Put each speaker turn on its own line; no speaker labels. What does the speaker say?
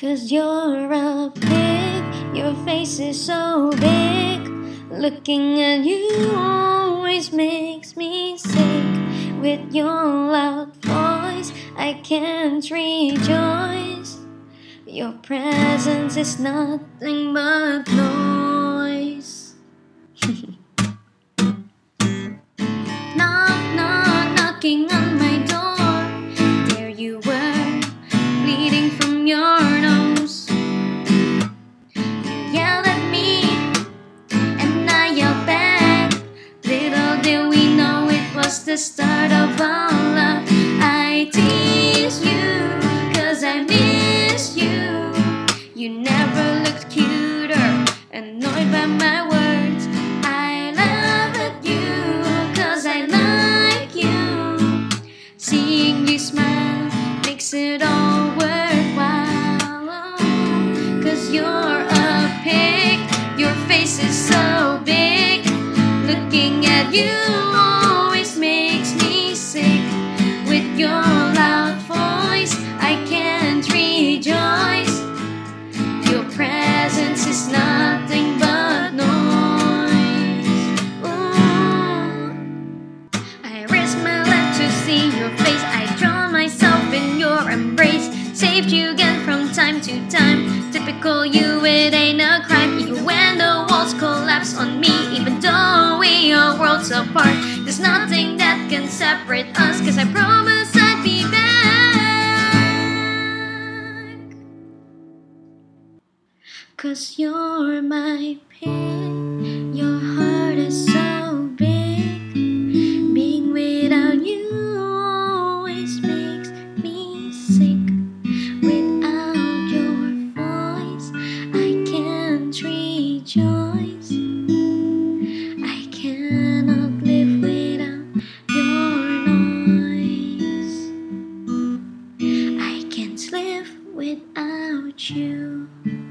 Cause you're a pig, your face is so big. Looking at you always makes me sick. With your loud voice, I can't rejoice. Your presence is nothing but noise. knock, knock, knocking the start of our love. I tease you, cause I miss you. You never looked cuter, annoyed by my words. I love you, cause I like you. Seeing you smile makes it all worthwhile. Oh, cause you're a pig, your face is so big. Looking at you to see your face. I drown myself in your embrace. Saved you again from time to time. Typical you, it ain't a crime. Even when the walls collapse on me, even though we are worlds apart, there's nothing that can separate us. Cause I promise I'd be back. Cause you're my pain, rejoice. I cannot live without your noise. I can't live without you.